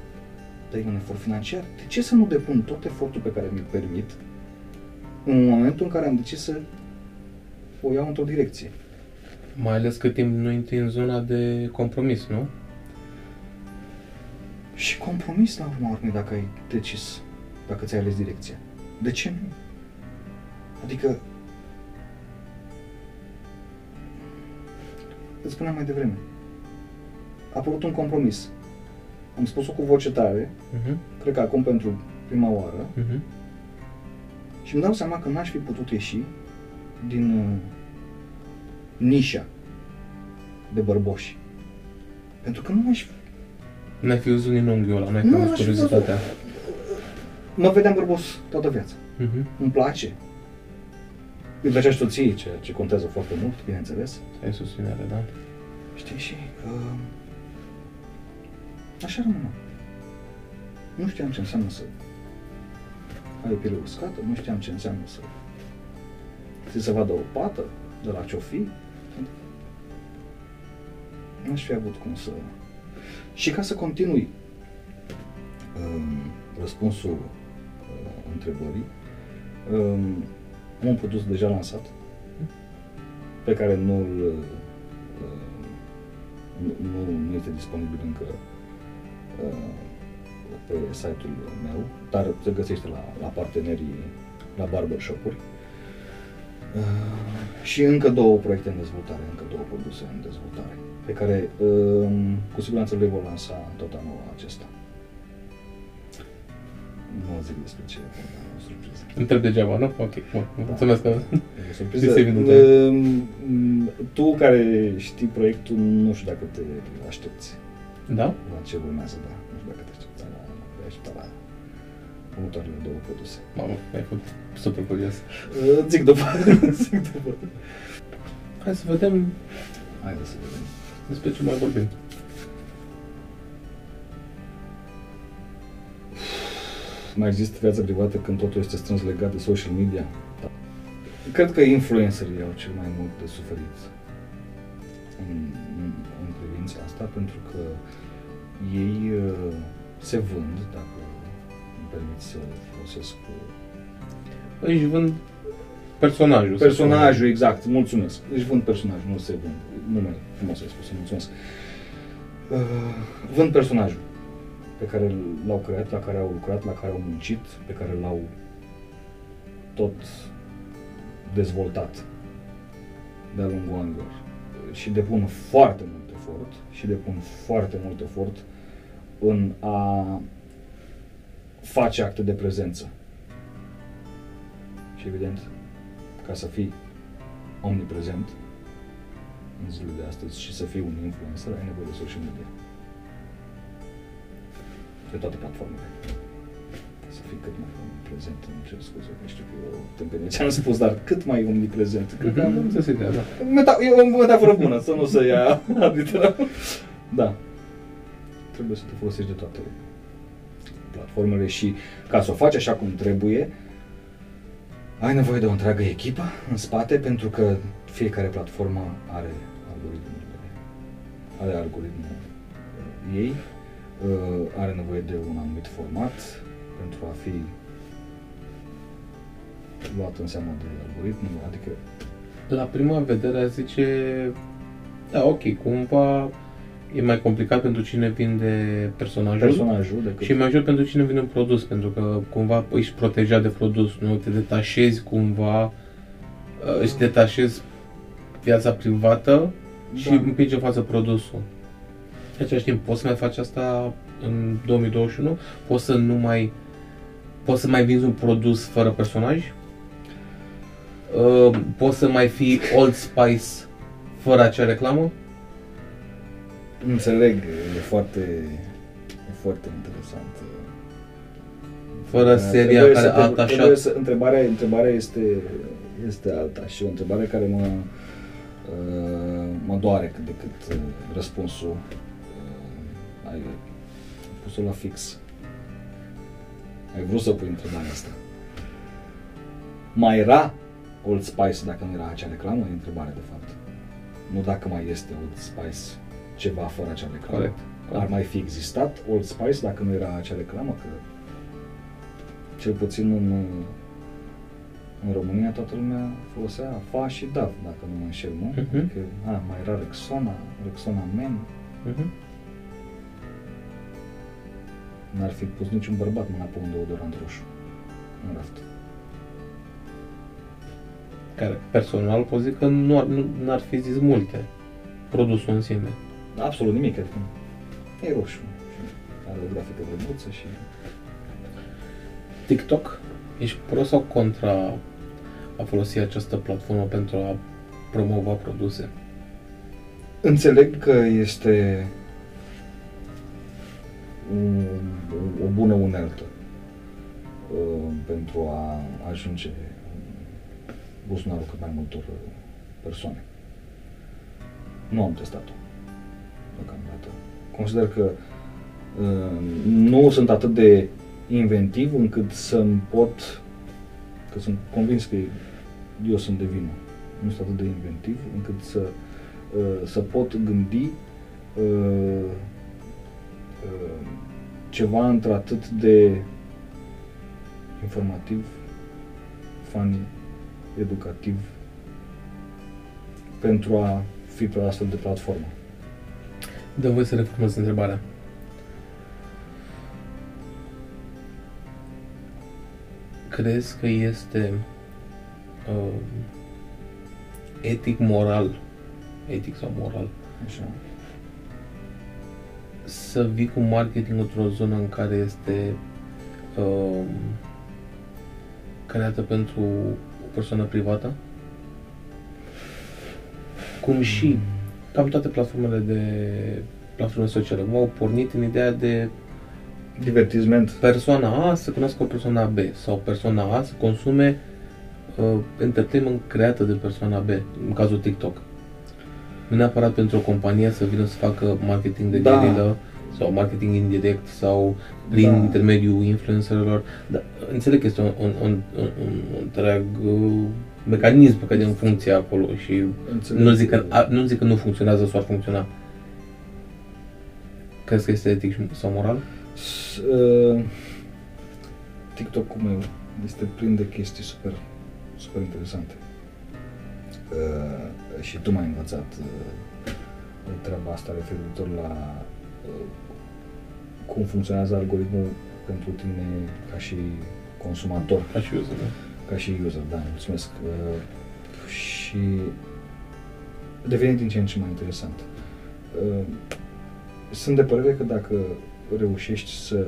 Dar e un efort financiar. De ce să nu depun tot efortul pe care mi-l permit în momentul în care am decis să o iau într-o direcție? Mai ales cât timp nu intri în zona de compromis, nu? Și compromis la urma urmei dacă ai decis, dacă ți-ai ales direcția. De ce nu? Adică, îți spuneam mai devreme, a apărut un compromis. Am spus-o cu voce tare, Mhm, cred că acum pentru prima oară, mhm. și îmi dau seama că n-aș fi putut ieși din uh, nișa de bărboși. Pentru că nu aș N-ai fi văzut din unghiul ăla, n-ai Nu, fi avut aș fi curiozitatea. Mă vedeam bărbos toată viața. Mhm. Îmi place. Îi plăcea și soției, ceea ce contează foarte mult, bineînțeles. Ai susținere, da? Știi, și uh, așa rămână. Nu știam ce înseamnă să ai o piele uscată, nu știam ce înseamnă să ți se vadă o pată de la ce-o fi. N-aș fi avut cum să... Și ca să continui um, răspunsul uh, întrebării, um, am un produs deja lansat pe care nu-l uh, nu, nu, nu este disponibil încă uh, pe site-ul meu, dar se găsește la, la partenerii, la barbershop-uri. Uh, și încă două proiecte în dezvoltare, încă două produse în dezvoltare, pe care uh, cu siguranță le vor lansa tot anul acesta. Nu zic despre ce, dar o surpriză. Întreb degeaba, nu? Ok, bun. Mulțumesc că... E o surpriză. Este evident. Um, Tu care știi proiectul, nu știu dacă te aștepți Da? la ce urmează, da. Nu știu dacă te aștepți la, te aștepta la următoarele două produse. Mamă, ai fost super curios. Uh, Zic după. Zic după. Hai să vedem Haide să vedem. despre ce mai vorbim. Mai există viața privată când totul este strâns legat de social media? Da. Cred că influencerii au cel mai mult de suferit în, în, în privința asta, pentru că ei uh, se vând, dacă îmi permit să folosesc uh, Își vând personajul. să personajul, exact, mulțumesc. Își vând personajul, nu se vând. Nu mai frumos ai spus, mulțumesc. Uh, vând personajul pe care l-au creat, la care au lucrat, la care au muncit, pe care l-au tot dezvoltat de-a lungul anilor. Și depun foarte mult efort și depun foarte mult efort în a face acte de prezență. Și evident, ca să fii omniprezent în zilele de astăzi și să fii un influencer, ai nevoie de social media. Pe toate platformele. Să fii cât mai omniprezent, îmi cer scuze, că știu că e o tâmpenie ce am spus, dar cât mai omniprezent. Cred că Mhm, am Am înțeles ideea, da. Meta- e o metaforă bună, să nu se ia literal. Da. Trebuie să te folosești de toate platformele și ca să o faci așa cum trebuie, ai nevoie de o întreagă echipă în spate pentru că fiecare platformă are algoritmurile, are algoritmul uh, ei, uh, are nevoie de un anumit format pentru a fi luat în seamă de algoritm, adică La prima vedere a zice, da, ok, cumva e mai complicat pentru cine vinde personajul. personajul decât Și e mai ușor pentru cine vinde un produs, pentru că cumva ești protejat de produs, nu te detașezi cumva, uh, îți detașezi viața privată și Da. împingi în față produsul. În același timp, poți să mai faci asta în 2021? Poți să nu mai poți să mai vinzi un produs fără personaj? Uh, poți să mai fii Old Spice fără acea reclamă? Înțeleg, e foarte E foarte interesant. Fără Uh, seria trebuie care să a te- atașat. trebuie Să, întrebarea, întrebarea este, este alta și o întrebare care mă, uh, mă doare cât de cât uh, răspunsul. Uh, ai pus-o la fix. Ai vrut să pui întrebarea asta. Mai era Old Spice dacă nu era acea reclamă? E întrebarea de fapt. Nu dacă mai este Old Spice ceva fără acea reclamă. Corect. Ar mai fi existat Old Spice dacă nu era acea reclamă? Că cel puțin în, în România toată lumea folosea Fa și Dav, dacă nu mă înșel, nu? Mhm. Adică, a, mai era Rexona, Rexona Men, Mhm. N-ar fi pus niciun bărbat mâna pe un deodorant roșu în raft. Care personal pot zic că nu ar, nu, n-ar fi zis multe produsul în sine. Absolut nimic, adică e roșu. Și are o grafică drăguță și... TikTok, ești pro sau contra a folosi această platformă pentru a promova produse? Înțeleg că este o, o bună uneltă uh, pentru a ajunge în buzunarul cât mai multor uh, persoane. Nu am testat-o deocamdată. Consider că uh, nu sunt atât de inventiv încât să-mi pot, că sunt convins că eu sunt de vină, nu sunt atât de inventiv încât să uh, să pot gândi uh, uh, ceva într-atât de informativ, funny, educativ pentru a fi pe o astfel de platformă. Dă voi să reformulez întrebarea. Crezi că este uh, etic moral, etic sau moral, Așa. Să vii cu marketing într-o zonă în care este uh, creată pentru o persoană privată? Cum și cam toate platformele de platforme sociale cum au pornit în ideea de Divertisment. persoana A să cunoască o persoana B sau persoana A să consume uh, entertainment creată de persoana B, în cazul TikTok. Nu neapărat pentru o companie să vină să facă marketing de Da. gherilă sau marketing indirect sau prin Da. intermediul influencerilor. Dar înțeleg că este un, un, un, un, un întreg uh, mecanism pe care e în funcție acolo și Înțeleg. nu zic, că, a, nu zic că nu funcționează sau ar funcționa. Crezi că este etic și- sau moral? S- uh, TikTok-ul meu este plin de chestii super, super interesante. Uh, și tu m-ai învățat uh, treaba asta referitor la uh, cum funcționează algoritmul pentru tine ca și consumator, Ca și eu să văd. ca și user, da, mulțumesc. Uh, și devine din ce în ce mai interesant. Uh, sunt de părere că dacă reușești să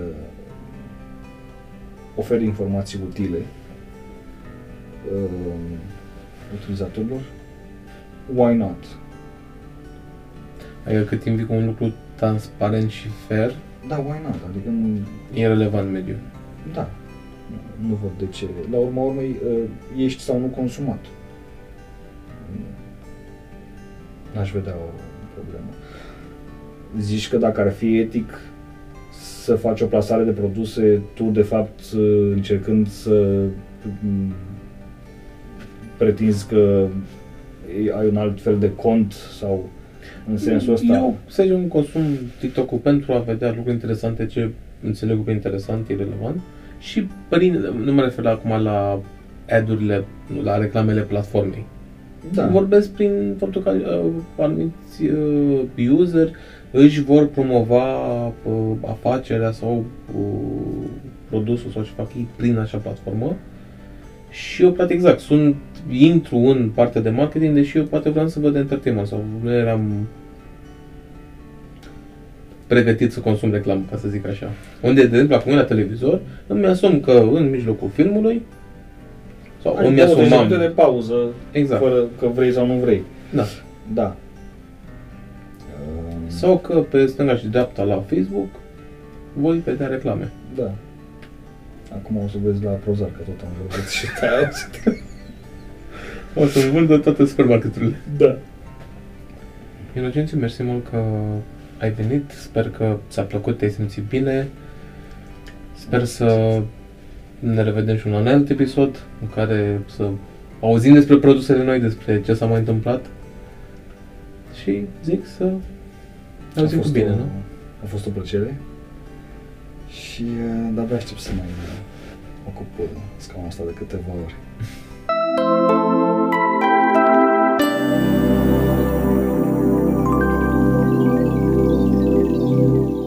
oferi informații utile uh, utilizatorilor, why not? Adică cât timp vii cu un lucru transparent și fair, Da, why not? Adică nu, e relevant mediul. da, nu, nu văd de ce. La urma urmei, uh, ești sau nu consumat. N-aș vedea o problemă. Zici că dacă ar fi etic să faci o plasare de produse, tu de fapt uh, încercând să mm, pretinzi că ai un alt fel de cont sau în sensul ăsta. Eu, să zicem, consum TikTok-ul pentru a vedea lucruri interesante, ce înțeleg pe interesant, irrelevant. Și prin, nu mă refer acum la ad-urile, nu, la reclamele platformei. da. Vorbesc prin faptul că uh, anumiți uh, user își vor promova uh, afacerea sau uh, produsul sau ce fac ei prin acea platformă. Și eu, practic, exact, sunt, intru în partea de marketing, deși eu poate vreau să văd entertainment sau nu eram pregătit să consum reclamă, ca să zic așa. Unde, de exemplu, acum la televizor, îmi asum că în mijlocul filmului sau Ai îmi 20 de asumam... minute de pauză, Exact. fără că vrei sau nu vrei. Da. Da. Sau că pe stânga și dreapta la Facebook voi vedea reclame. Da. Acum o să vezi la Prozar, că tot am vorbit și te auzit. O să vândă toate supermarketurile. Da. Inocențiu, mersi mult că ai venit. Sper că ți-a plăcut, te-ai simțit bine. Sper să ne revedem și un alt episod în care să auzim despre produsele noi, despre ce s-a mai întâmplat. Și zic să ne auzim cu bine, o, nu? A fost o plăcere. Și uh, de-abia aștept să mai uh, ocup uh, scaunul ăsta de câteva ori.